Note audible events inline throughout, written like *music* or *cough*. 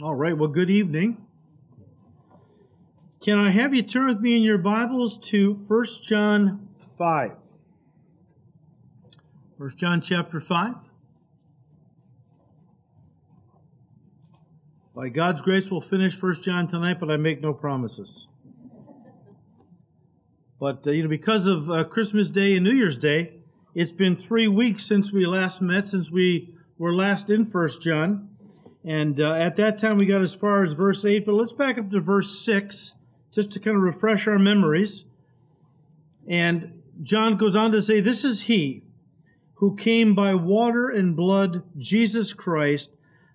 All right, well, good evening. Can I have you turn with me in your Bibles to 1 John 5? 1 John chapter 5. By God's grace, we'll finish 1 John tonight, but I make no promises. But, uh, you know, because of uh, Christmas Day and New Year's Day, it's been three weeks since we last met, since we were last in 1 John. And uh, at that time, we got as far as verse 8, but let's back up to verse 6 just to kind of refresh our memories. And John goes on to say, This is he who came by water and blood, Jesus Christ,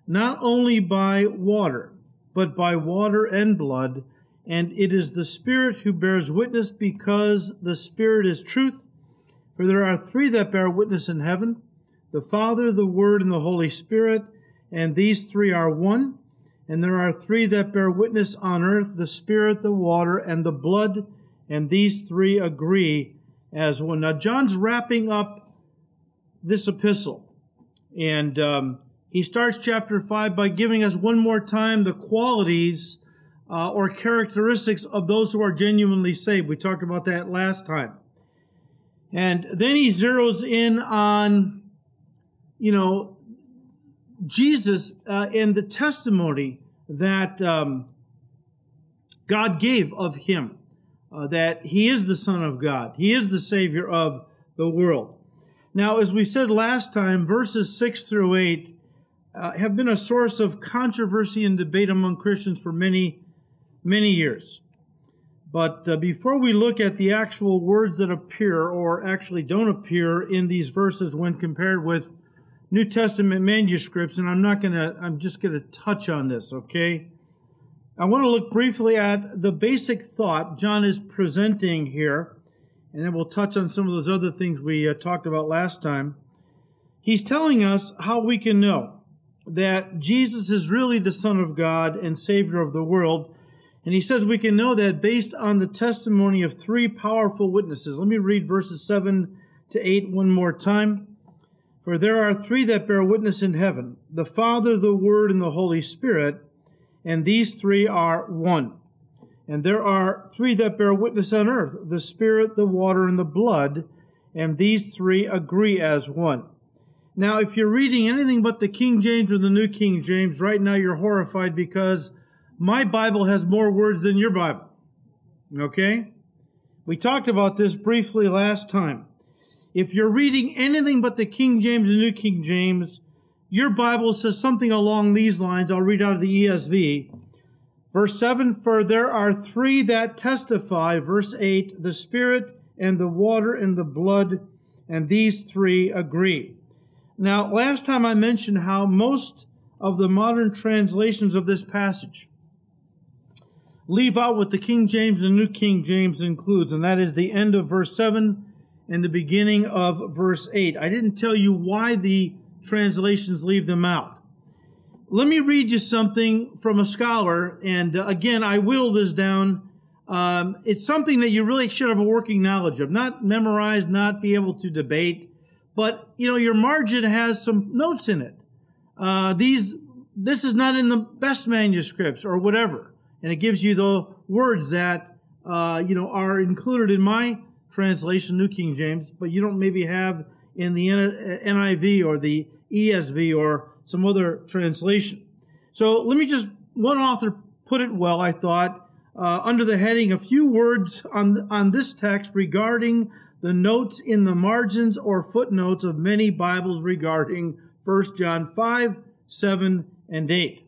not only by water, but by water and blood. And it is the Spirit who bears witness because the Spirit is truth. For there are three that bear witness in heaven the Father, the Word, and the Holy Spirit and these three are one. And there are three that bear witness on earth the Spirit, the water, and the blood, and these three agree as one. Now, John's wrapping up this epistle, and um, he starts chapter 5 by giving us one more time the qualities uh, or characteristics of those who are genuinely saved. We talked about that last time. And then he zeroes in on, you know, Jesus uh, and the testimony that um, God gave of him, uh, that he is the Son of God, he is the Savior of the world. Now, as we said last time, verses 6 through 8 uh, have been a source of controversy and debate among Christians for many, many years. But uh, before we look at the actual words that appear or actually don't appear in these verses when compared with New Testament manuscripts, and I'm not going to, I'm just going to touch on this, okay? I want to look briefly at the basic thought John is presenting here, and then we'll touch on some of those other things we uh, talked about last time. He's telling us how we can know that Jesus is really the Son of God and Savior of the world. And he says we can know that based on the testimony of three powerful witnesses. Let me read verses 7 to 8 one more time. For there are three that bear witness in heaven the Father, the Word, and the Holy Spirit, and these three are one. And there are three that bear witness on earth the Spirit, the water, and the blood, and these three agree as one. Now, if you're reading anything but the King James or the New King James, right now you're horrified because my Bible has more words than your Bible. Okay? We talked about this briefly last time. If you're reading anything but the King James and New King James, your Bible says something along these lines. I'll read out of the ESV. Verse 7 For there are three that testify. Verse 8 The Spirit and the water and the blood, and these three agree. Now, last time I mentioned how most of the modern translations of this passage leave out what the King James and New King James includes, and that is the end of verse 7 in the beginning of verse 8. I didn't tell you why the translations leave them out. Let me read you something from a scholar, and uh, again, I whittle this down. Um, it's something that you really should have a working knowledge of, not memorize, not be able to debate, but you know your margin has some notes in it. Uh, these, this is not in the best manuscripts or whatever, and it gives you the words that uh, you know are included in my translation, New King James, but you don't maybe have in the NIV or the ESV or some other translation. So let me just, one author put it well, I thought, uh, under the heading, a few words on, on this text regarding the notes in the margins or footnotes of many Bibles regarding 1 John 5, 7, and 8.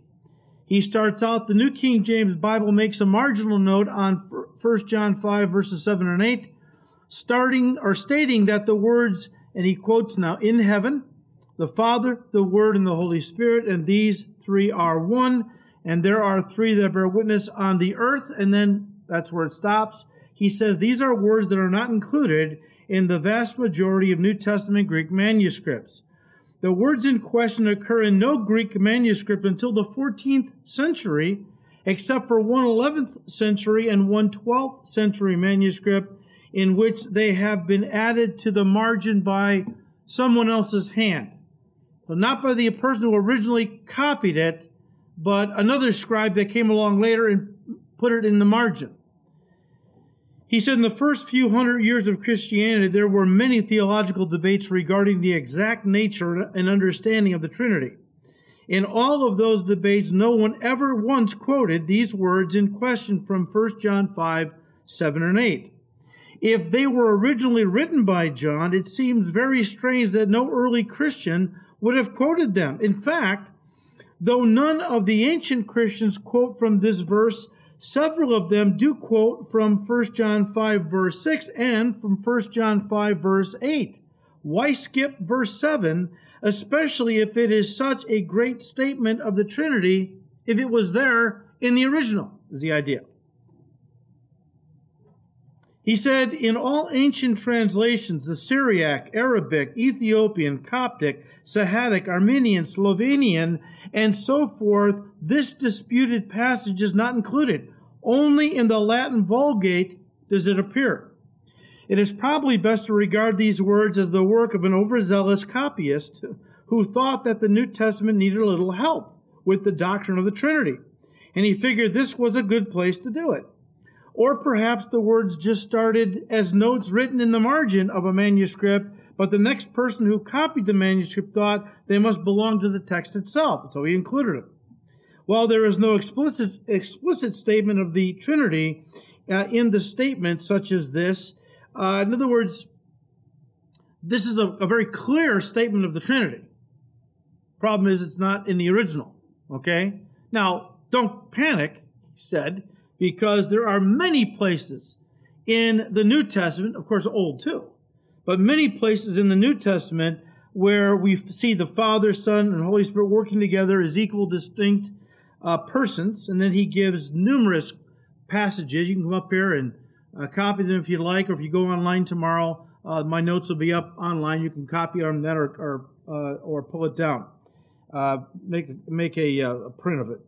He starts out, the New King James Bible makes a marginal note on 1 John 5, verses 7 and 8 starting or stating that the words, and he quotes now, in heaven, the Father, the Word, and the Holy Spirit, and these three are one, and there are three that bear witness on the earth, and then that's where it stops. He says these are words that are not included in the vast majority of New Testament Greek manuscripts. The words in question occur in no Greek manuscript until the 14th century, except for one 11th century and one 12th century manuscript in which they have been added to the margin by someone else's hand. So not by the person who originally copied it, but another scribe that came along later and put it in the margin. He said in the first few hundred years of Christianity, there were many theological debates regarding the exact nature and understanding of the Trinity. In all of those debates, no one ever once quoted these words in question from 1 John 5, 7, and 8. If they were originally written by John, it seems very strange that no early Christian would have quoted them. In fact, though none of the ancient Christians quote from this verse, several of them do quote from 1 John 5 verse 6 and from 1 John 5 verse 8. Why skip verse 7, especially if it is such a great statement of the Trinity, if it was there in the original, is the idea. He said, in all ancient translations, the Syriac, Arabic, Ethiopian, Coptic, Sahidic, Armenian, Slovenian, and so forth, this disputed passage is not included. Only in the Latin Vulgate does it appear. It is probably best to regard these words as the work of an overzealous copyist who thought that the New Testament needed a little help with the doctrine of the Trinity, and he figured this was a good place to do it. Or perhaps the words just started as notes written in the margin of a manuscript, but the next person who copied the manuscript thought they must belong to the text itself, so he included them. While there is no explicit, explicit statement of the Trinity uh, in the statement such as this, uh, in other words, this is a, a very clear statement of the Trinity. Problem is, it's not in the original. Okay? Now, don't panic, he said because there are many places in the New Testament, of course, Old too, but many places in the New Testament where we see the Father, Son, and Holy Spirit working together as equal, distinct uh, persons. And then he gives numerous passages. You can come up here and uh, copy them if you like, or if you go online tomorrow, uh, my notes will be up online. You can copy them that or or, uh, or pull it down. Uh, make make a, uh, a, print of it.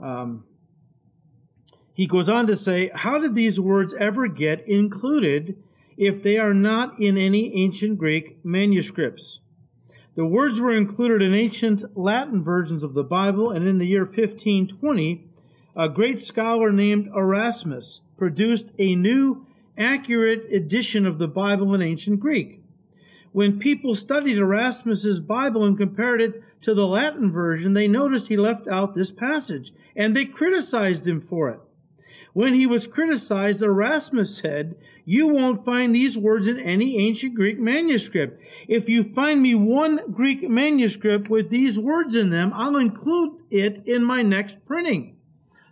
Um, he goes on to say, How did these words ever get included if they are not in any ancient Greek manuscripts? The words were included in ancient Latin versions of the Bible, and in the year 1520, a great scholar named Erasmus produced a new, accurate edition of the Bible in ancient Greek. When people studied Erasmus's Bible and compared it to the Latin version, they noticed he left out this passage, and they criticized him for it. When he was criticized, Erasmus said, You won't find these words in any ancient Greek manuscript. If you find me one Greek manuscript with these words in them, I'll include it in my next printing.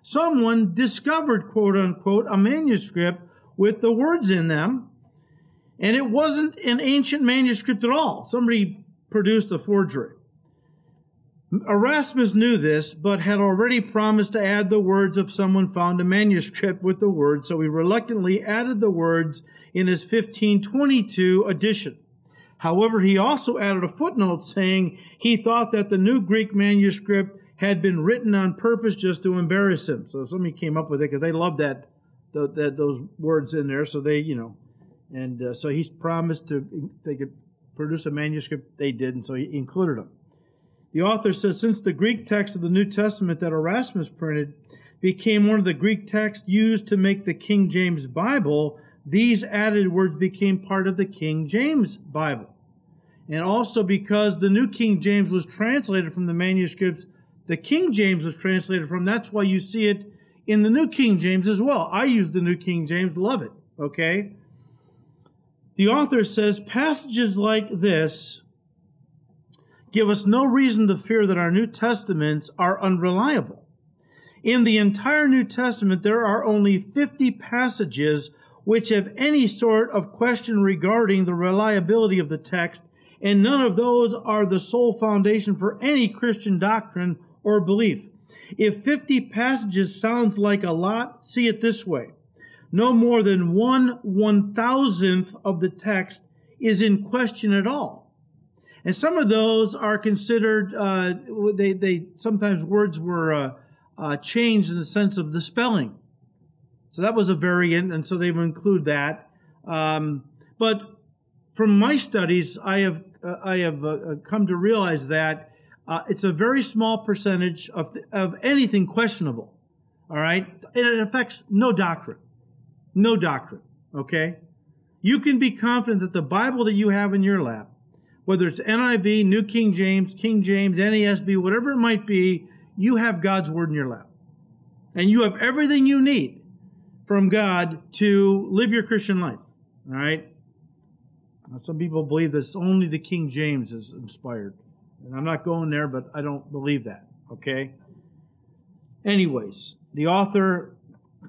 Someone discovered, quote unquote, a manuscript with the words in them, and it wasn't an ancient manuscript at all. Somebody produced a forgery. Erasmus knew this, but had already promised to add the words if someone found a manuscript with the words, so he reluctantly added the words in his 1522 edition. However, he also added a footnote saying he thought that the new Greek manuscript had been written on purpose just to embarrass him. So somebody came up with it because they loved that, that those words in there. So they, you know, and uh, so he's promised to they could produce a manuscript. They did, and so he included them. The author says since the Greek text of the New Testament that Erasmus printed became one of the Greek texts used to make the King James Bible, these added words became part of the King James Bible. And also because the New King James was translated from the manuscripts the King James was translated from, that's why you see it in the New King James as well. I use the New King James, love it, okay? The author says passages like this give us no reason to fear that our New Testaments are unreliable. In the entire New Testament, there are only 50 passages which have any sort of question regarding the reliability of the text, and none of those are the sole foundation for any Christian doctrine or belief. If 50 passages sounds like a lot, see it this way. No more than one one thousandth of the text is in question at all. And some of those are considered, uh, they, they sometimes words were uh, uh, changed in the sense of the spelling. So that was a variant, and so they would include that. Um, but from my studies, I have uh, I have uh, uh, come to realize that it's a very small percentage of, of anything questionable. All right. And it affects no doctrine. No doctrine. Okay. You can be confident that the Bible that you have in your lap, whether it's NIV, New King James, King James, NASB, whatever it might be, you have God's Word in your lap. And you have everything you need from God to live your Christian life. All right? Now, some people believe that only the King James is inspired. And I'm not going there, but I don't believe that. Okay? Anyways, the author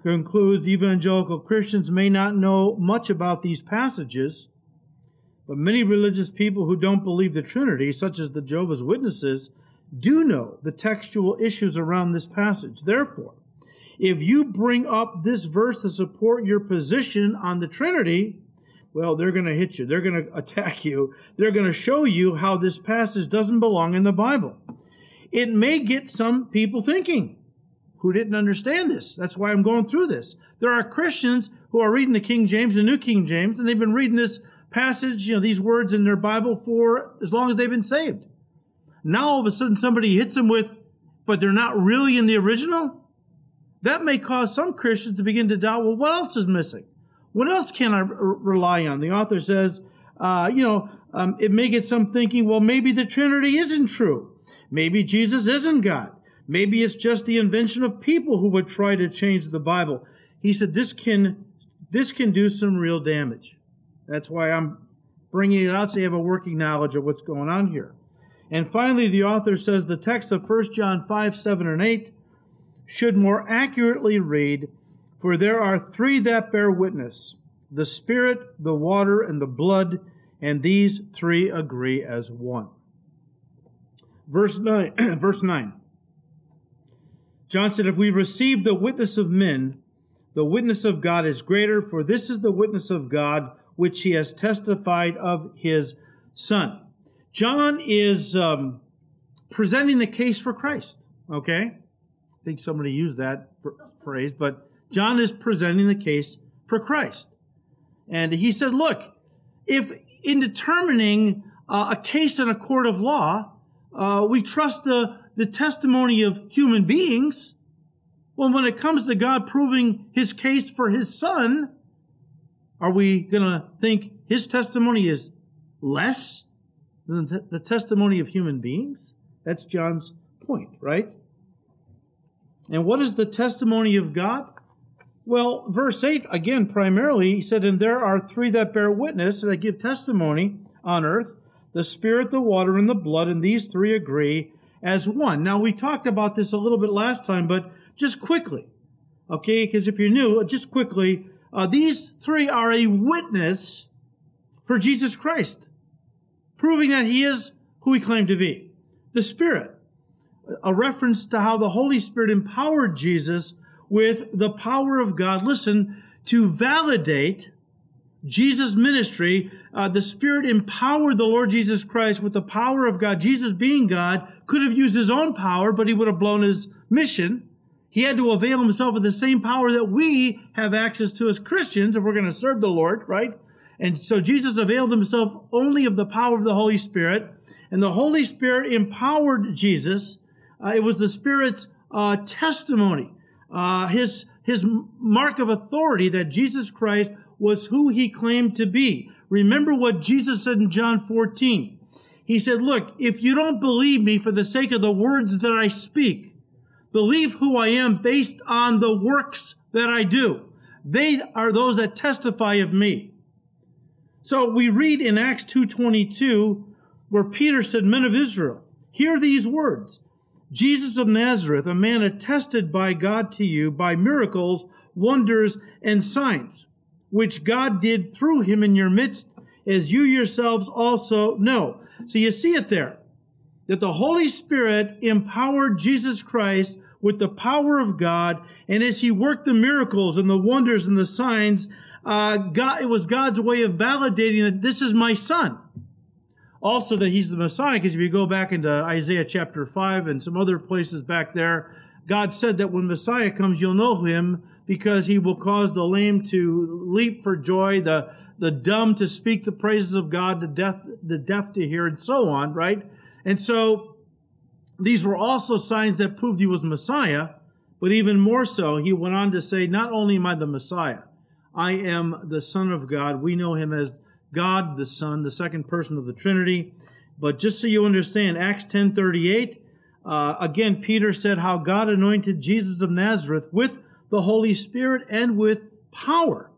concludes evangelical Christians may not know much about these passages, but many religious people who don't believe the Trinity, such as the Jehovah's Witnesses, do know the textual issues around this passage. Therefore, if you bring up this verse to support your position on the Trinity, well, they're going to hit you. They're going to attack you. They're going to show you how this passage doesn't belong in the Bible. It may get some people thinking who didn't understand this. That's why I'm going through this. There are Christians who are reading the King James and New King James, and they've been reading this passage, you know, these words in their Bible for as long as they've been saved. Now all of a sudden somebody hits them with, but they're not really in the original. That may cause some Christians to begin to doubt, well, what else is missing? What else can I r- rely on? The author says, uh, you know, um, it may get some thinking, well, maybe the Trinity isn't true. Maybe Jesus isn't God. Maybe it's just the invention of people who would try to change the Bible. He said this can this can do some real damage. That's why I'm bringing it out so you have a working knowledge of what's going on here. And finally, the author says the text of 1 John 5, 7, and 8 should more accurately read, For there are three that bear witness the Spirit, the water, and the blood, and these three agree as one. Verse 9, *clears throat* verse 9. John said, If we receive the witness of men, the witness of God is greater, for this is the witness of God which he has testified of his Son. John is um, presenting the case for Christ, okay? I think somebody used that phrase, but John is presenting the case for Christ. And he said, Look, if in determining uh, a case in a court of law, uh, we trust the the testimony of human beings. Well, when it comes to God proving his case for his son, are we going to think his testimony is less than the testimony of human beings? That's John's point, right? And what is the testimony of God? Well, verse 8, again, primarily, he said, And there are three that bear witness, and that give testimony on earth the Spirit, the water, and the blood, and these three agree as one. Now, we talked about this a little bit last time, but just quickly, okay, because if you're new, just quickly, uh, these three are a witness for Jesus Christ, proving that he is who he claimed to be. The Spirit, a reference to how the Holy Spirit empowered Jesus with the power of God, listen, to validate Jesus' ministry, uh, the Spirit empowered the Lord Jesus Christ with the power of God. Jesus, being God, could have used his own power, but he would have blown his mission. He had to avail himself of the same power that we have access to as Christians if we're going to serve the Lord, right? And so Jesus availed himself only of the power of the Holy Spirit, and the Holy Spirit empowered Jesus. Uh, it was the Spirit's uh, testimony, uh, his his mark of authority that Jesus Christ was who he claimed to be. Remember what Jesus said in John 14. He said, Look, if you don't believe me for the sake of the words that I speak, believe who I am based on the works that I do. They are those that testify of me. So we read in Acts 2.22 where Peter said, Men of Israel, hear these words. Jesus of Nazareth, a man attested by God to you by miracles, wonders, and signs which God did through him in your midst, as you yourselves also know. So you see it there, that the Holy Spirit empowered Jesus Christ with the power of God, and as he worked the miracles and the wonders and the signs, uh, God, it was God's way of validating that this is my son. Also, that he's the Messiah, because if you go back into Isaiah chapter 5 and some other places back there, God said that when Messiah comes, you'll know him because he will cause the lame to leap for joy, the, the dumb to speak the praises of God, the deaf, the deaf to hear, and so on, right? And so these were also signs that proved he was Messiah, but even more so, he went on to say, Not only am I the Messiah, I am the Son of God. We know him as God the Son, the second person of the Trinity. But just so you understand, Acts 10 38, uh, again, Peter said how God anointed Jesus of Nazareth with the Holy Spirit and with power,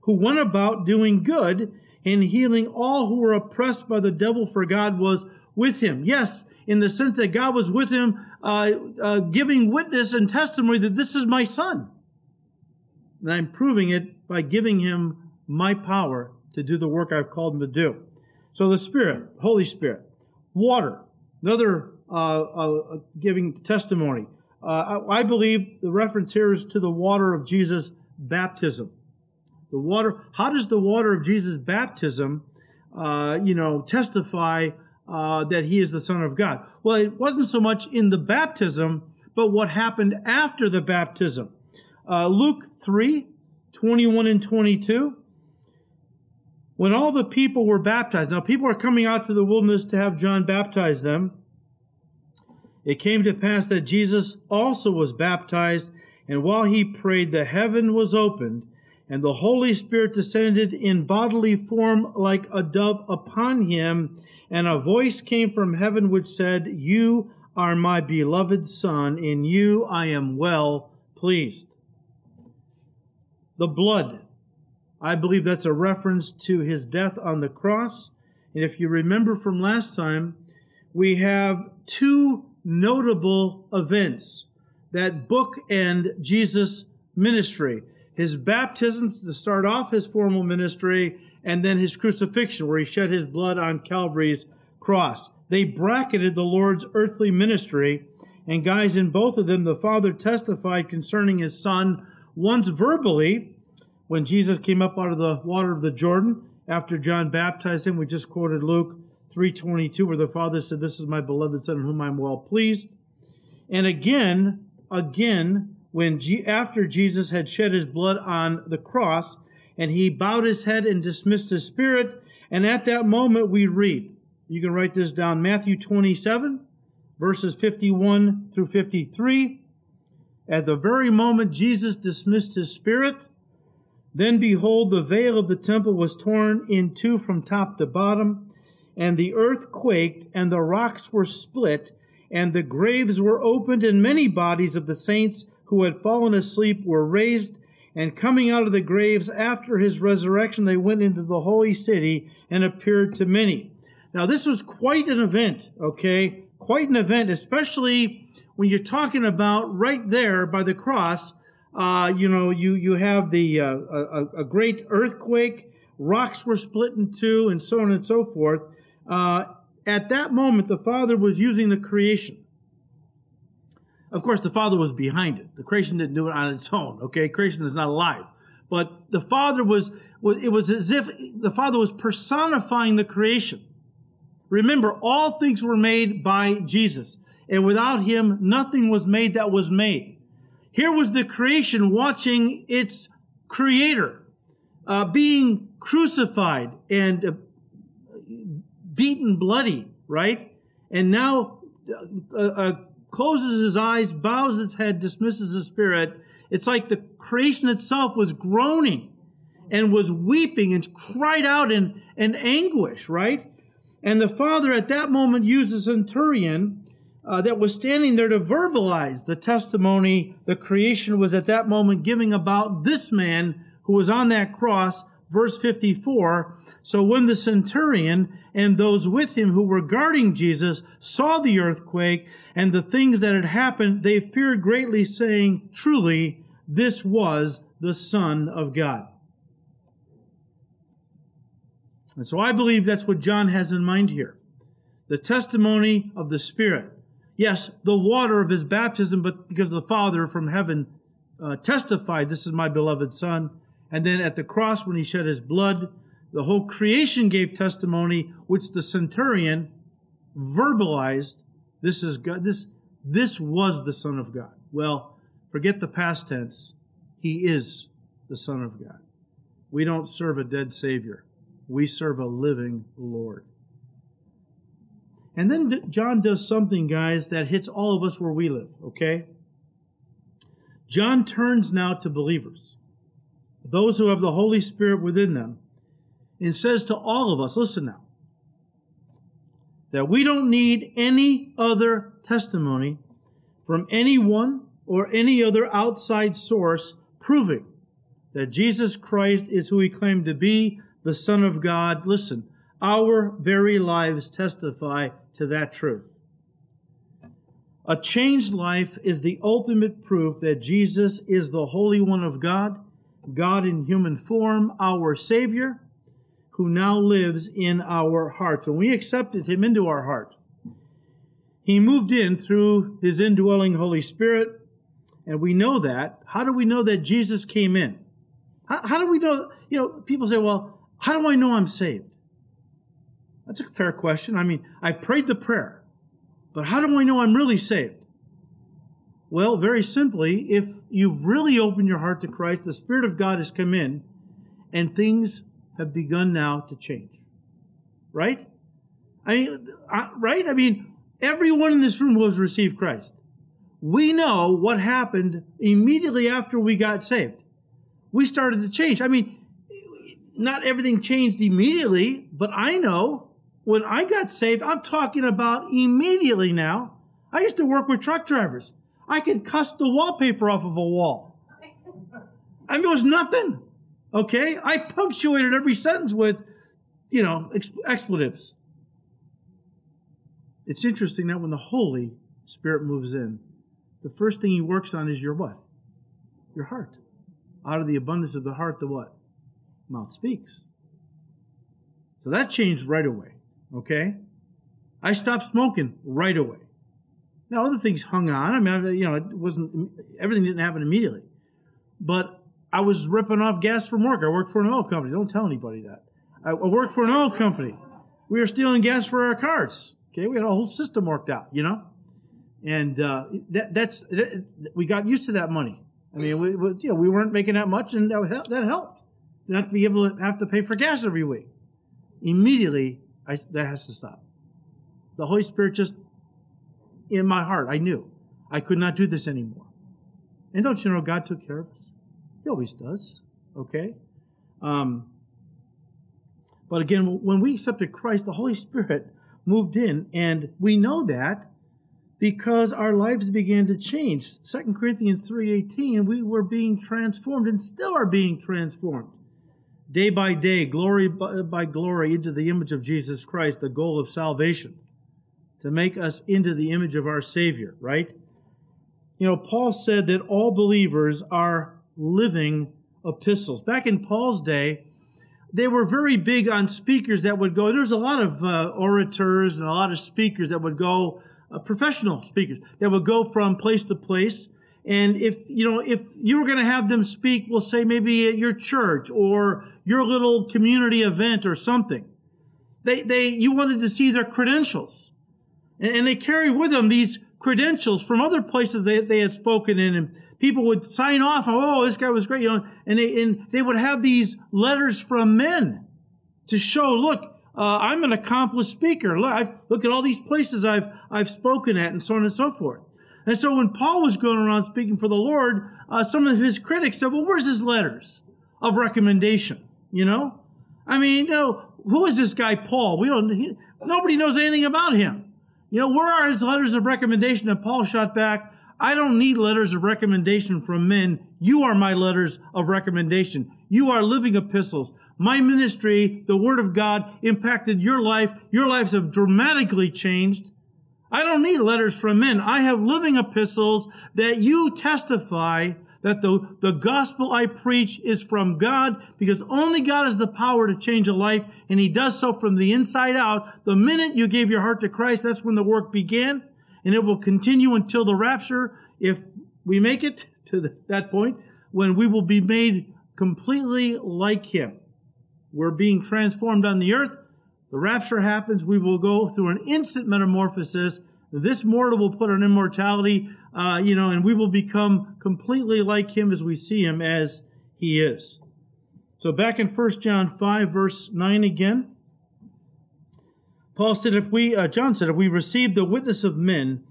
who went about doing good and healing all who were oppressed by the devil, for God was with him. Yes, in the sense that God was with him, uh, uh, giving witness and testimony that this is my son. And I'm proving it by giving him my power to do the work I've called him to do. So the Spirit, Holy Spirit, water, another uh, uh giving testimony. Uh, I believe the reference here is to the water of Jesus' baptism. The water. How does the water of Jesus' baptism, uh, you know, testify uh, that he is the Son of God? Well, it wasn't so much in the baptism, but what happened after the baptism. Uh, Luke 3, 21 and 22. When all the people were baptized, now people are coming out to the wilderness to have John baptize them. It came to pass that Jesus also was baptized, and while he prayed, the heaven was opened, and the Holy Spirit descended in bodily form like a dove upon him, and a voice came from heaven which said, You are my beloved Son, in you I am well pleased. The blood. I believe that's a reference to his death on the cross. And if you remember from last time, we have two notable events that bookend Jesus' ministry. His baptism to start off his formal ministry, and then his crucifixion, where he shed his blood on Calvary's cross. They bracketed the Lord's earthly ministry. And guys, in both of them, the Father testified concerning his Son, once verbally, when Jesus came up out of the water of the Jordan after John baptized him. We just quoted Luke 322 where the father said this is my beloved son in whom i'm well pleased and again again when G- after jesus had shed his blood on the cross and he bowed his head and dismissed his spirit. And at that moment we read. You can write this down. Matthew 27 verses 51 through 53 at the very moment jesus dismissed his spirit then behold the veil of the temple was torn in two from top to bottom and the earth quaked, and the rocks were split, and the graves were opened, and many bodies of the saints who had fallen asleep were raised. And coming out of the graves after his resurrection, they went into the holy city and appeared to many. Now, this was quite an event, okay? Quite an event, especially when you're talking about right there by the cross. Uh, you know, you, you have the uh, a, a great earthquake, rocks were split in two, and so on and so forth. Uh, at that moment, the Father was using the creation. Of course, the Father was behind it. The creation didn't do it on its own. Okay, creation is not alive, but the Father was. It was as if the Father was personifying the creation. Remember, all things were made by Jesus, and without Him, nothing was made that was made. Here was the creation watching its Creator uh, being crucified and uh, beaten bloody, right? And now uh, uh, closes his eyes, bows his head, dismisses his spirit. It's like the creation itself was groaning and was weeping and cried out in, in anguish, right? And the father at that moment used a centurion uh, that was standing there to verbalize the testimony the creation was at that moment giving about this man who was on that cross verse 54 So when the centurion and those with him who were guarding Jesus saw the earthquake and the things that had happened, they feared greatly, saying, Truly, this was the Son of God. And so I believe that's what John has in mind here. The testimony of the Spirit. Yes, the water of his baptism, but because the Father from heaven uh, testified, This is my beloved Son. And then at the cross, when he shed his blood, the whole creation gave testimony, which the centurion verbalized. This is God. This this was the Son of God. Well, forget the past tense. He is the Son of God. We don't serve a dead Savior. We serve a living Lord. And then John does something, guys, that hits all of us where we live, okay? John turns now to believers, those who have the Holy Spirit within them, and says to all of us, listen now, that we don't need any other testimony from anyone or any other outside source proving that Jesus Christ is who he claimed to be, the Son of God. Listen, our very lives testify to that truth. A changed life is the ultimate proof that Jesus is the Holy One of God, God in human form, our Savior, who now lives in our hearts. When we accepted Him into our heart, He moved in through His indwelling Holy Spirit and we know that. How do we know that Jesus came in? How, how do we know? You know, people say, well, how do I know I'm saved? That's a fair question. I mean, I prayed the prayer, but how do I know I'm really saved? Well, very simply, if you've really opened your heart to Christ, the Spirit of God has come in, and things have begun now to change. Right? I mean, right? I mean, everyone in this room who has received Christ we know what happened immediately after we got saved. We started to change. I mean, not everything changed immediately, but I know when I got saved, I'm talking about immediately now. I used to work with truck drivers. I could cuss the wallpaper off of a wall. I mean, it was nothing. Okay? I punctuated every sentence with, you know, expletives. It's interesting that when the Holy Spirit moves in, the first thing he works on is your what? Your heart. Out of the abundance of the heart, the what? Mouth speaks. So that changed right away. Okay? I stopped smoking right away. Now other things hung on. I mean, you know, it wasn't everything didn't happen immediately, but I was ripping off gas from work. I worked for an oil company. Don't tell anybody that. I worked for an oil company. We were stealing gas for our cars. Okay, we had a whole system worked out. You know, and uh, that, that's that, we got used to that money. I mean, we, we, you know, we weren't making that much, and that, that helped. Not to be able to have to pay for gas every week. Immediately, I, that has to stop. The Holy Spirit just in my heart, I knew I could not do this anymore. And don't you know God took care of us? He always does. Okay. Um, but again, when we accepted Christ, the Holy Spirit moved in, and we know that because our lives began to change. 2 Corinthians 3:18, we were being transformed and still are being transformed. Day by day, glory by glory into the image of Jesus Christ, the goal of salvation, to make us into the image of our Savior, right? You know, Paul said that all believers are living epistles. Back in Paul's day, they were very big on speakers that would go. There's a lot of uh, orators and a lot of speakers that would go uh, professional speakers that would go from place to place. And if, you know, if you were going to have them speak, we'll say maybe at your church or your little community event or something, they, they, you wanted to see their credentials. And, and they carry with them these credentials from other places they, they had spoken in and people would sign off. Oh, this guy was great. You know, and they, and they would have these letters from men to show, look, uh, I'm an accomplished speaker. Look, look at all these places I've, I've spoken at and so on and so forth. And so when Paul was going around speaking for the Lord, uh, some of his critics said, well, where's his letters of recommendation? You know? I mean, you know, who is this guy Paul? We don't, he, nobody knows anything about him. You know, where are his letters of recommendation? And Paul shot back, I don't need letters of recommendation from men. You are my letters of recommendation. You are living epistles. My ministry, the Word of God, impacted your life. Your lives have dramatically changed. I don't need letters from men. I have living epistles that you testify that the, the gospel I preach is from God because only God has the power to change a life and he does so from the inside out. The minute you gave your heart to Christ, that's when the work began and it will continue until the rapture if we make it *laughs* to the, that point when we will be made completely like him. We're being transformed on the earth. The rapture happens. We will go through an instant metamorphosis. This mortal will put on immortality, uh, you know, and we will become completely like him as we see him as he is. So back in 1 John 5, verse 9 again. Paul said, if we, uh, John said, if we receive the witness of men,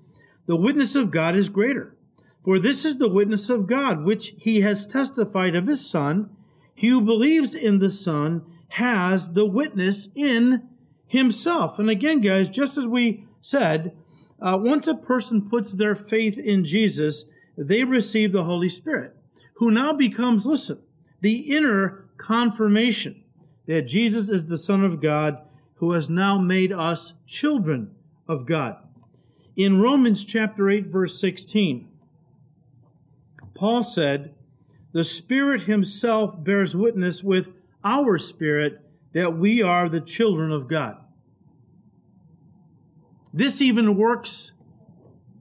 the witness of God is greater. For this is the witness of God, which he has testified of his Son. He who believes in the Son has the witness in himself. And again, guys, just as we said, uh, once a person puts their faith in Jesus, they receive the Holy Spirit, who now becomes, listen, the inner confirmation that Jesus is the Son of God, who has now made us children of God. In Romans chapter 8, verse 16, Paul said, The Spirit Himself bears witness with our spirit that we are the children of God. This even works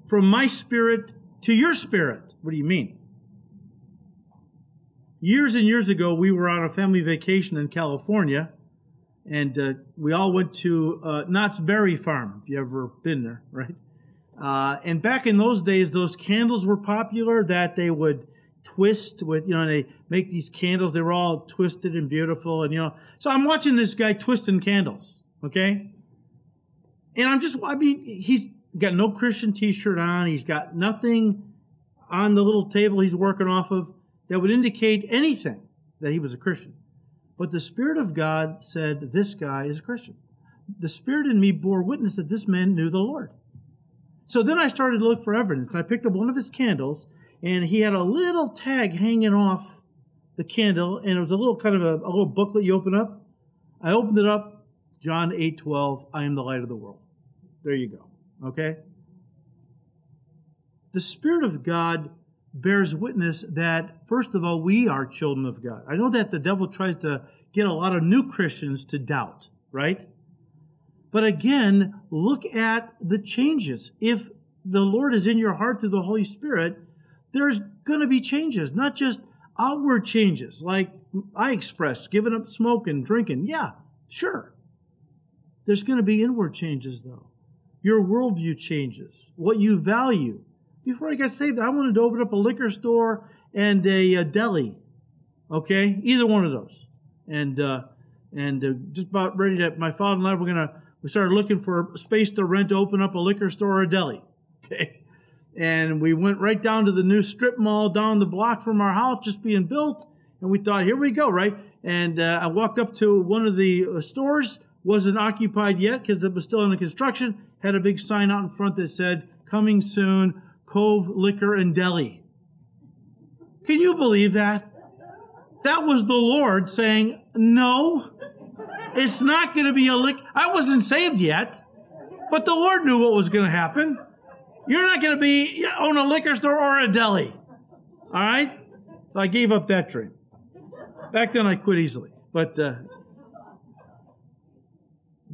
from my spirit to your spirit. What do you mean? Years and years ago, we were on a family vacation in California, and uh, we all went to uh, Knott's Berry Farm, if you ever been there, right? Uh, and back in those days, those candles were popular that they would twist with, you know, they make these candles. They were all twisted and beautiful. And, you know, so I'm watching this guy twisting candles, okay? And I'm just, I mean, he's got no Christian t shirt on. He's got nothing on the little table he's working off of that would indicate anything that he was a Christian. But the Spirit of God said, This guy is a Christian. The Spirit in me bore witness that this man knew the Lord. So then I started to look for evidence. And I picked up one of his candles and he had a little tag hanging off the candle, and it was a little kind of a, a little booklet you open up. I opened it up, John 8 12, I am the light of the world. There you go. Okay? The Spirit of God bears witness that, first of all, we are children of God. I know that the devil tries to get a lot of new Christians to doubt, right? But again, look at the changes. If the Lord is in your heart through the Holy Spirit, there's going to be changes, not just outward changes like I expressed, giving up smoking, drinking. Yeah, sure. There's going to be inward changes, though. Your worldview changes, what you value. Before I got saved, I wanted to open up a liquor store and a, a deli. Okay, either one of those, and uh, and uh, just about ready to. My father and I were gonna. We started looking for space to rent to open up a liquor store or a deli. *laughs* Okay, and we went right down to the new strip mall down the block from our house just being built and we thought here we go right and uh, i walked up to one of the uh, stores wasn't occupied yet because it was still under construction had a big sign out in front that said coming soon cove liquor and deli can you believe that that was the lord saying no it's not going to be a lick i wasn't saved yet but the lord knew what was going to happen you're not going to be own a liquor store or a deli. All right? So I gave up that dream. Back then I quit easily. But uh,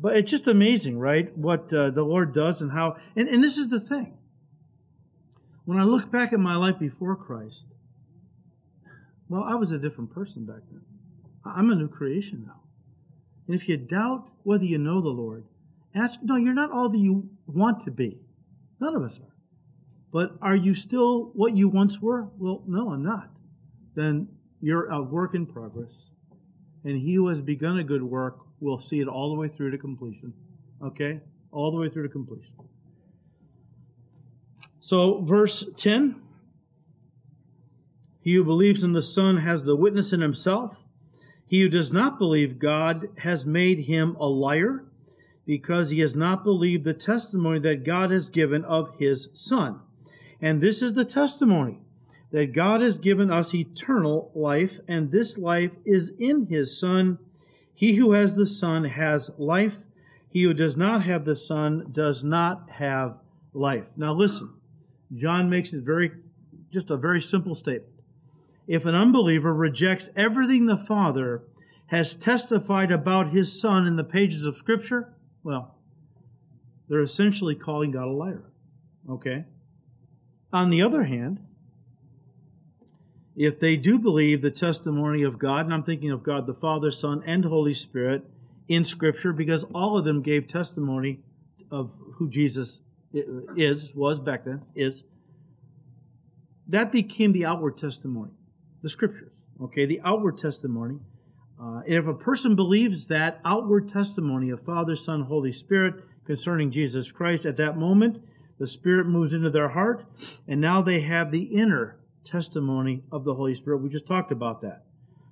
but it's just amazing, right? What uh, the Lord does and how and, and this is the thing. When I look back at my life before Christ, well, I was a different person back then. I'm a new creation now. And if you doubt whether you know the Lord, ask, no, you're not all that you want to be. None of us are. But are you still what you once were? Well, no, I'm not. Then you're a work in progress. And he who has begun a good work will see it all the way through to completion. Okay? All the way through to completion. So, verse 10 He who believes in the Son has the witness in himself. He who does not believe God has made him a liar because he has not believed the testimony that God has given of his Son. And this is the testimony that God has given us eternal life, and this life is in his Son. He who has the Son has life. He who does not have the Son does not have life. Now listen, John makes it very, just a very simple statement. If an unbeliever rejects everything the Father has testified about his Son in the pages of Scripture, well, they're essentially calling God a liar. Okay? On the other hand, if they do believe the testimony of God, and I'm thinking of God the Father, Son, and Holy Spirit in Scripture, because all of them gave testimony of who Jesus is, was back then, is, that became the outward testimony, the Scriptures. Okay, the outward testimony. Uh, if a person believes that outward testimony of Father, Son, Holy Spirit concerning Jesus Christ at that moment, the Spirit moves into their heart, and now they have the inner testimony of the Holy Spirit. We just talked about that.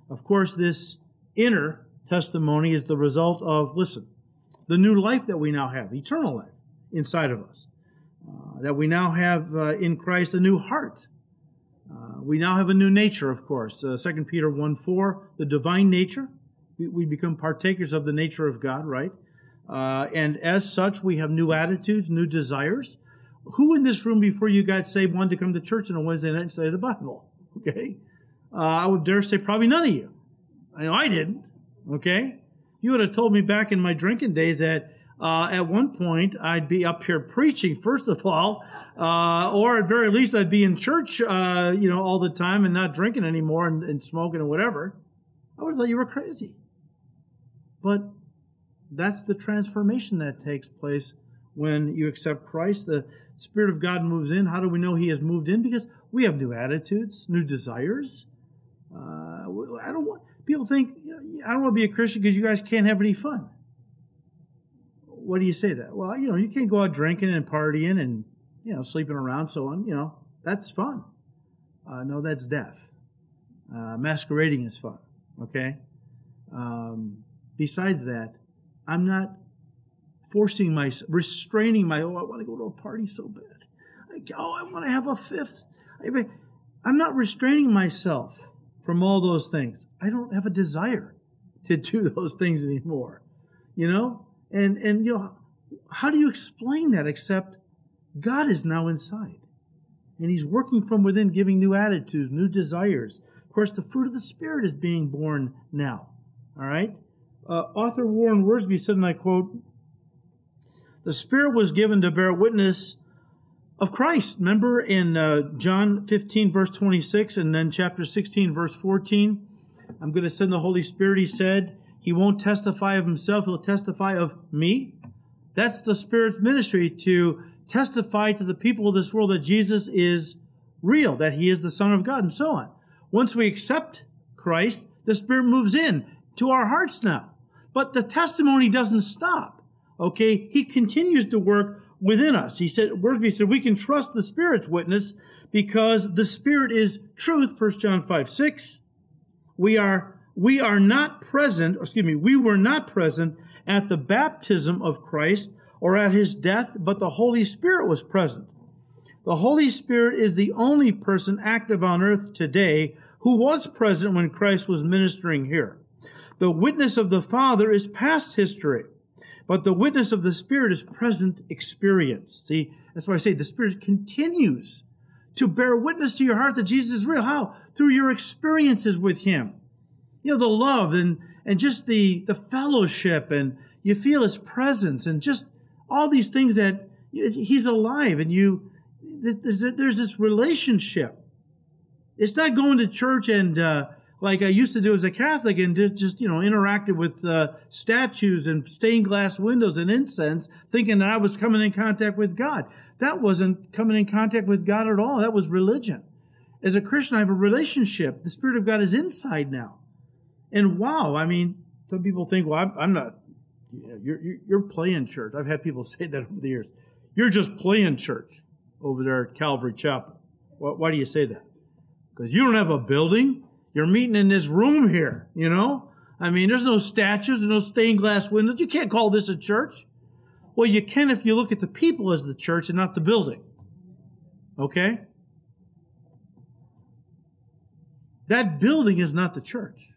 Of course, this inner testimony is the result of, listen, the new life that we now have, eternal life inside of us. Uh, that we now have uh, in Christ a new heart. Uh, we now have a new nature, of course. Uh, 2 Peter 1 4, the divine nature. We, we, become partakers of the nature of God, right? Uh, and as such, we have new attitudes, new desires. Who in this room before you got saved wanted to come to church on a Wednesday night and study the Bible? Okay. Uh, I would dare say probably none of you. I know I didn't. Okay. You would have told me back in my drinking days that uh, at one point I'd be up here preaching, first of all, uh, or at very least I'd be in church, uh, you know, all the time and not drinking anymore and, and smoking or whatever. I would have thought you were crazy. But that's the transformation that takes place when you accept Christ. The Spirit of God moves in. How do we know He has moved in? Because we have new attitudes, new desires. Uh, I don't want people think I don't want to be a Christian because you guys can't have any fun. What do you say that? Well, you know, you can't go out drinking and partying and you know sleeping around, so on. You know, that's fun. Uh, no, that's death. Uh, masquerading is fun. Okay. Um, besides that, I'm not forcing my, restraining my, oh, I want to go to a party so bad. I, oh, I want to have a fifth. I'm not restraining myself from all those things. I don't have a desire to do *laughs* those things anymore. You know? And and you know, how do you explain that except God is now inside? And he's working from within, giving new attitudes, new desires. Of course, the fruit of the Spirit is being born now. All right? Uh, author Warren Wiersbe said, and I quote, The Spirit was given to bear witness of Christ. Remember in uh, John 15, verse 26, and then chapter 16, verse 14? I'm going to send the Holy Spirit, he said. He won't testify of himself, he'll testify of me. That's the Spirit's ministry to testify to the people of this world that Jesus is real, that he is the Son of God, and so on. Once we accept Christ, the Spirit moves in to our hearts now. But the testimony doesn't stop. Okay, he continues to work within us. He said, Wiersbe said, we can trust the Spirit's witness because the Spirit is truth, 1 John 5, 6. We are, we are not present, excuse me, we were not present at the baptism of Christ or at his death, but the Holy Spirit was present. The Holy Spirit is the only person active on earth today who was present when Christ was ministering here. The witness of the Father is past history, but the witness of the Spirit is present experience. See, that's why I say the Spirit continues to bear witness to your heart that Jesus is real. How? Through your experiences with Him. You know, the love and, and just the, the fellowship and you feel His presence and just all these things that He's alive and you, there's, there's this relationship. It's not going to church and, uh, like I used to do as a Catholic and just, you know, interacted with uh, statues and stained glass windows and incense, thinking that I was coming in contact with God. That wasn't coming in contact with God at all. That was religion. As a Christian, I have a relationship. The Spirit of God is inside now. And wow, I mean, some people think, well, I'm, I'm not, you know, you're, you're playing church. I've had people *laughs* say that over the years. You're just playing church over there at Calvary Chapel. Why, why do you say that? Because you don't have a building you're meeting in this room here, you know? I mean, there's no statues, there's no stained glass windows. You can't call this a church. Well, you can if you look at the people as the church and not the building. Okay? That building is not the church.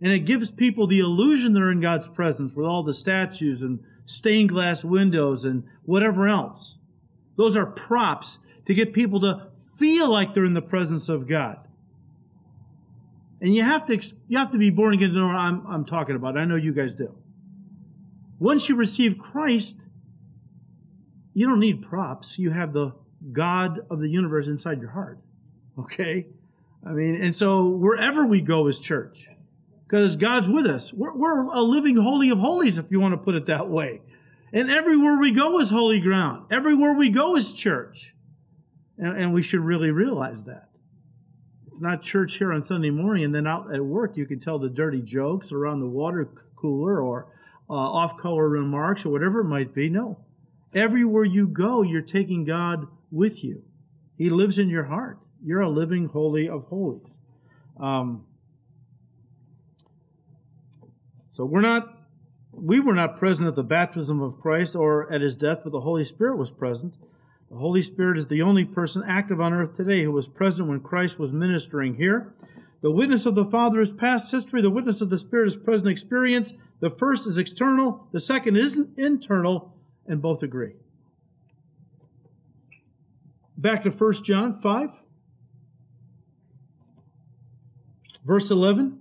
And it gives people the illusion they're in God's presence with all the statues and stained glass windows and whatever else. Those are props to get people to feel like they're in the presence of God. And you have to you have to be born again to know what I'm, I'm talking about. I know you guys do. Once you receive Christ, you don't need props. You have the God of the universe inside your heart. Okay? I mean, and so wherever we go as church, because God's with us, we're, we're a living holy of holies, if you want to put it that way. And everywhere we go is holy ground. Everywhere we go is church. And, and we should really realize that. It's not church here on Sunday morning and then out at work you can tell the dirty jokes around the water cooler or uh, off color remarks or whatever it might be. No. Everywhere you go, you're taking God with you. He lives in your heart. You're a living holy of holies. Um, so we're not, we were not present at the baptism of Christ or at his death, but the Holy Spirit was present. The Holy Spirit is the only person active on earth today who was present when Christ was ministering here. The witness of the Father is past history. The witness of the Spirit is present experience. The first is external. The second is internal, and both agree. Back to 1 John 5, verse 11.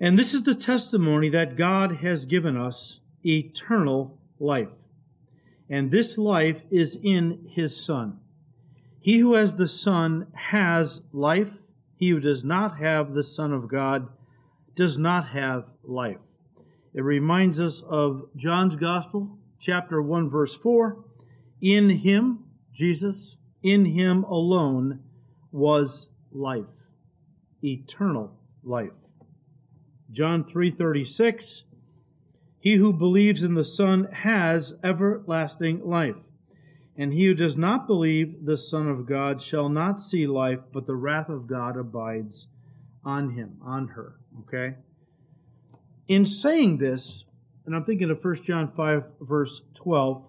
And this is the testimony that God has given us eternal life and this life is in his Son. He who has the Son has life. He who does not have the Son of God does not have life. It reminds us of John's Gospel, chapter 1, verse 4. In him, Jesus, in him alone was life, eternal life. John 3:36 he who believes in the Son has everlasting life. And he who does not believe the Son of God shall not see life, but the wrath of God abides on him, on her. Okay? In saying this, and I'm thinking of 1 John 5, verse 12,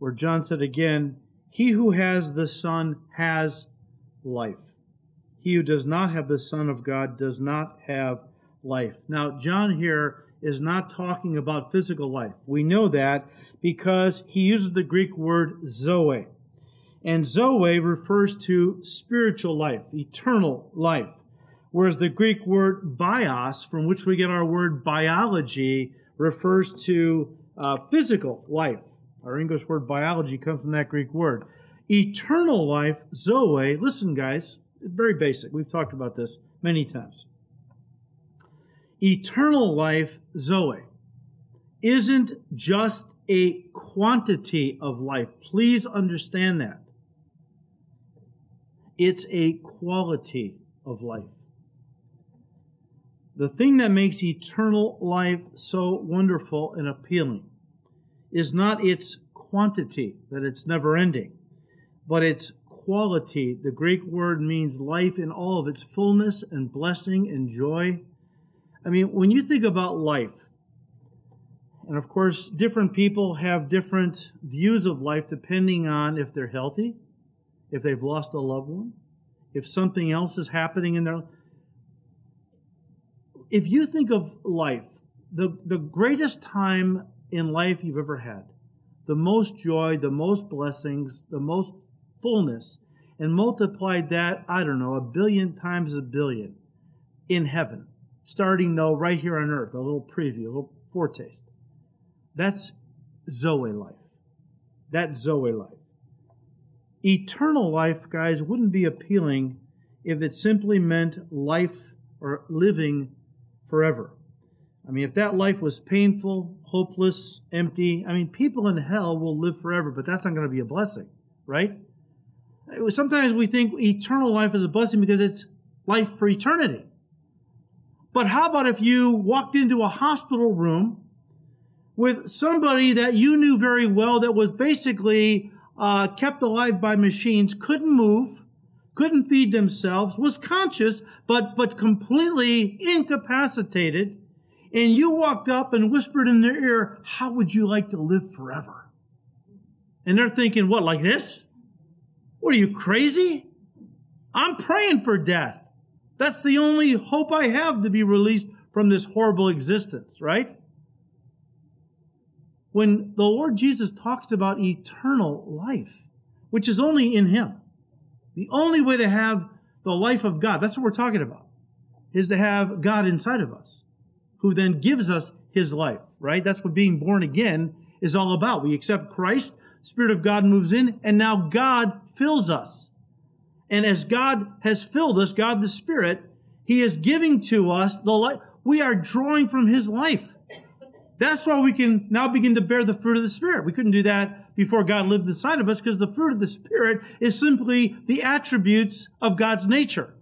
where John said again, He who has the Son has life. He who does not have the Son of God does not have life. Now, John here is not talking about physical life. We know that because he uses the Greek word zoe. And zoe refers to spiritual life, eternal life. Whereas the Greek word bios, from which we get our word biology, refers to uh, physical life. Our English word biology comes from that Greek word. Eternal life, zoe, listen, guys, very basic. We've talked about this many times eternal life, Zoe, isn't just a quantity of life. Please understand that. It's a quality of life. The thing that makes eternal life so wonderful and appealing is not its quantity, that it's never ending, but its quality. The Greek word means life in all of its fullness and blessing and joy I mean, when you think about life, and of course, different people have different views of life depending on if they're healthy, if they've lost a loved one, if something else is happening in their if you think of life, the, the greatest time in life you've ever had, the most joy, the most blessings, the most fullness, and multiplied that, I don't know, a billion times a billion in heaven starting though right here on earth, a little preview, a little foretaste. That's Zoe life. That's Zoe life. Eternal life, guys, wouldn't be appealing if it simply meant life or living forever. I mean, if that life was painful, hopeless, empty, I mean, people in hell will live forever, but that's not going to be a blessing, right? Sometimes we think eternal life is a blessing because it's life for eternity. But how about if you walked into a hospital room with somebody that you knew very well that was basically uh, kept alive by machines, couldn't move, couldn't feed themselves, was conscious, but, but completely incapacitated, and you walked up and whispered in their ear, How would you like to live forever? And they're thinking, What, like this? What are you, crazy? I'm praying for death. That's the only hope I have to be released from this horrible existence, right? When the Lord Jesus talks about eternal life, which is only in Him, the only way to have the life of God, that's what we're talking about, is to have God inside of us, who then gives us His life, right? That's what being born again is all about. We accept Christ, Spirit of God moves in, and now God fills us. And as God has filled us, God the Spirit, He is giving to us the life. We are drawing from His life. That's why we can now begin to bear the fruit of the Spirit. We couldn't do that before God lived inside of us because the fruit of the Spirit is simply the attributes of God's nature.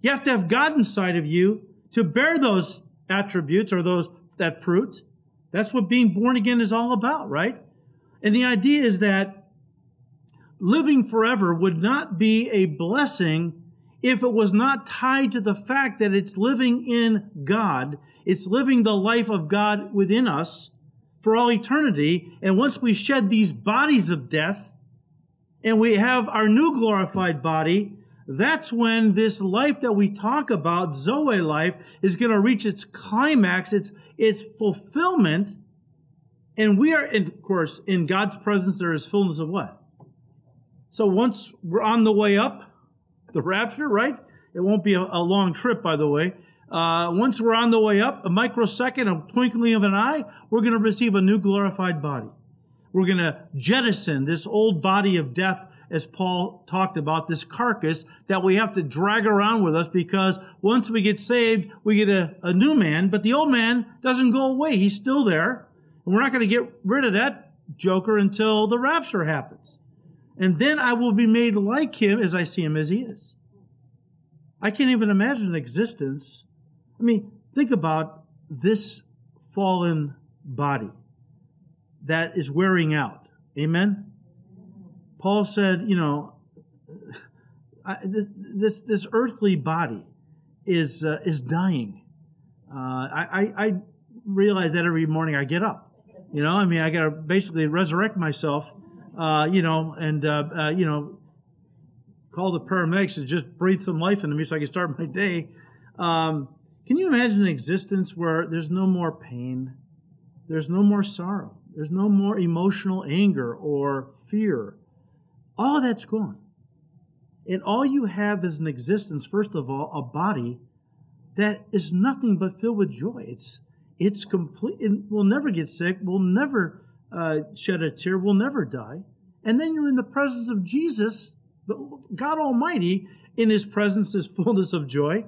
You have to have God inside of you to bear those attributes or those that fruit. That's what being born again is all about, right? And the idea is that living forever would not be a blessing if it was not tied to the fact that it's living in God. It's living the life of God within us for all eternity. And once we shed these bodies of death and we have our new glorified body, that's when this life that we talk about, Zoe life, is going to reach its climax, its, its fulfillment. And we are, of course, in God's presence, there is fullness of what? So once we're on the way up, the rapture, right? It won't be a, a long trip, by the way. Uh, once we're on the way up, a microsecond, a twinkling of an eye, we're going to receive a new glorified body. We're going to jettison this old body of death as Paul talked about, this carcass that we have to drag around with us because once we get saved, we get a, a new man, but the old man doesn't go away. He's still there. And we're not going to get rid of that joker until the rapture happens. And then I will be made like him as I see him as he is. I can't even imagine an existence. I mean, think about this fallen body that is wearing out. Amen? Paul said, you know, *laughs* I, this this earthly body is uh, is dying. Uh, I, I realize that every morning I get up. You know, I mean, I got to basically resurrect myself. Uh, you know, and uh, uh, you know, call the paramedics and just breathe some life into me so I can start my day. Um, can you imagine an existence where there's no more pain, there's no more sorrow, there's no more emotional anger or fear? All that's gone. And all you have is an existence, first of all, a body that is nothing but filled with joy. It's it's complete. It will never get sick. Will never uh, shed a tear. Will never die. And then you're in the presence of Jesus, God Almighty. In His presence is fullness of joy.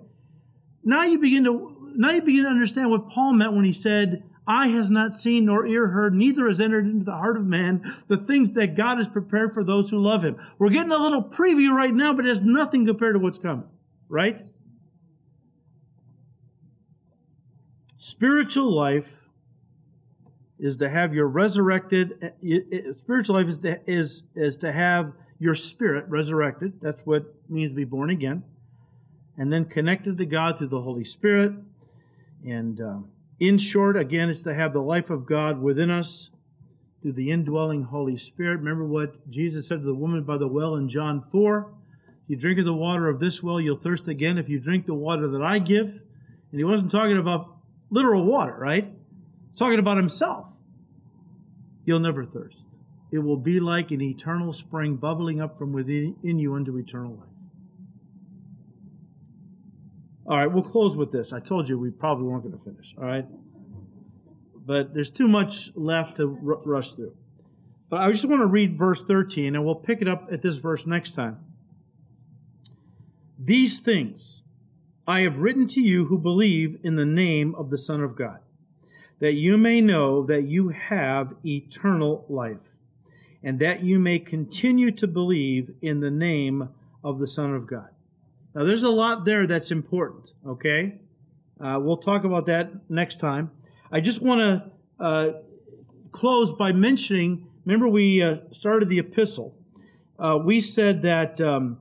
Now you begin to now you begin to understand what Paul meant when he said, eye has not seen nor ear heard, neither has entered into the heart of man the things that God has prepared for those who love him. We're getting a little preview right now, but it's nothing compared to what's coming, right? Spiritual life is to have your resurrected spiritual life is to, is is to have your spirit resurrected. That's what means to be born again, and then connected to God through the Holy Spirit, and um, in short, again, it's to have the life of God within us through the indwelling Holy Spirit. Remember what Jesus said to the woman by the well in John 4 If you drink of the water of this well, you'll thirst again. If you drink the water that I give, and he wasn't talking about literal water, right? He's talking about himself. You'll never thirst. It will be like an eternal spring bubbling up from within you unto eternal life. All right, we'll close with this. I told you we probably weren't going to finish. All right, but there's too much left to r- rush through. But I just want to read verse 13, and we'll pick it up at this verse next time. These things I have written to you who believe in the name of the Son of God, that you may know that you have eternal life, and that you may continue to believe in the name of the Son of God. Now, there's a lot there that's important, okay? Uh, we'll talk about that next time. I just want to uh, close by mentioning remember, we uh, started the epistle. Uh, we said that, um,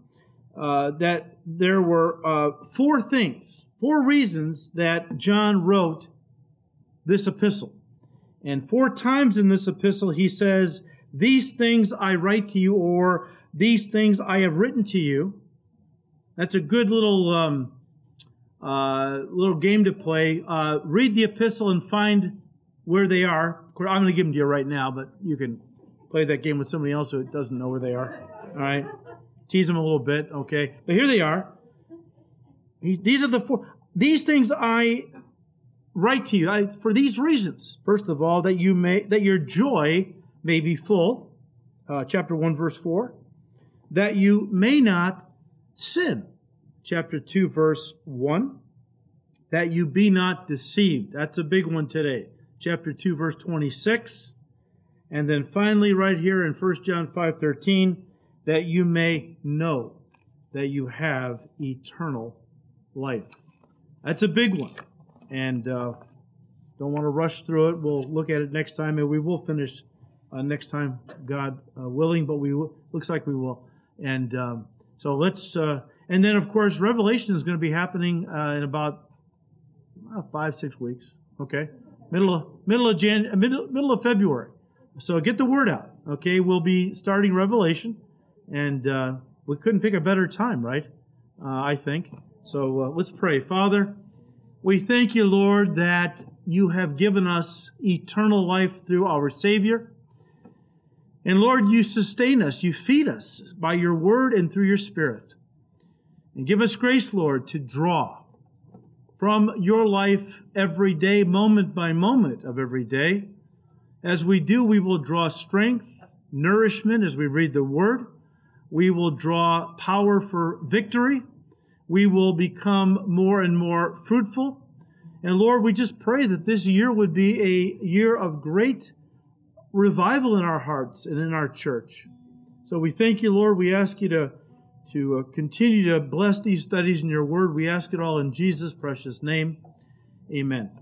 uh, that there were uh, four things, four reasons that John wrote this epistle. And four times in this epistle, he says, These things I write to you, or these things I have written to you. That's a good little um, uh, little game to play. Uh, read the epistle and find where they are. I'm going to give them to you right now, but you can play that game with somebody else who doesn't know where they are. All right, tease them a little bit, okay? But here they are. These are the four. These things I write to you I, for these reasons. First of all, that you may that your joy may be full. Uh, chapter one, verse four. That you may not sin. Chapter 2, verse 1. That you be not deceived. That's a big one today. Chapter 2, verse 26. And then finally, right here in 1 John 5:13, that you may know that you have eternal life. That's a big one. And uh, don't want to rush through it. We'll look at it next time, and we will finish uh, next time, God uh, willing. But we w- looks like we will. And um, so let's. Uh, and then, of course, Revelation is going to be happening uh, in about five, six weeks. Okay, middle of middle of Jan, middle middle of February. So get the word out. Okay, we'll be starting Revelation, and we couldn't pick a better time, right? I think. So let's pray. Father, we thank you, Lord, that you have given us eternal life through our Savior. And Lord, you sustain us, you feed us by your word and through your Spirit. And give us grace, Lord, to draw from your life every day, moment by moment of every day. As we do, we will draw strength, nourishment as we read the word. We will draw power for victory. We will become more and more fruitful. And Lord, we just pray that this year would be a year of great revival in our hearts and in our church. So we thank you, Lord. We ask you to, to uh, continue to bless these studies in your word. We ask it all in Jesus' precious name. Amen.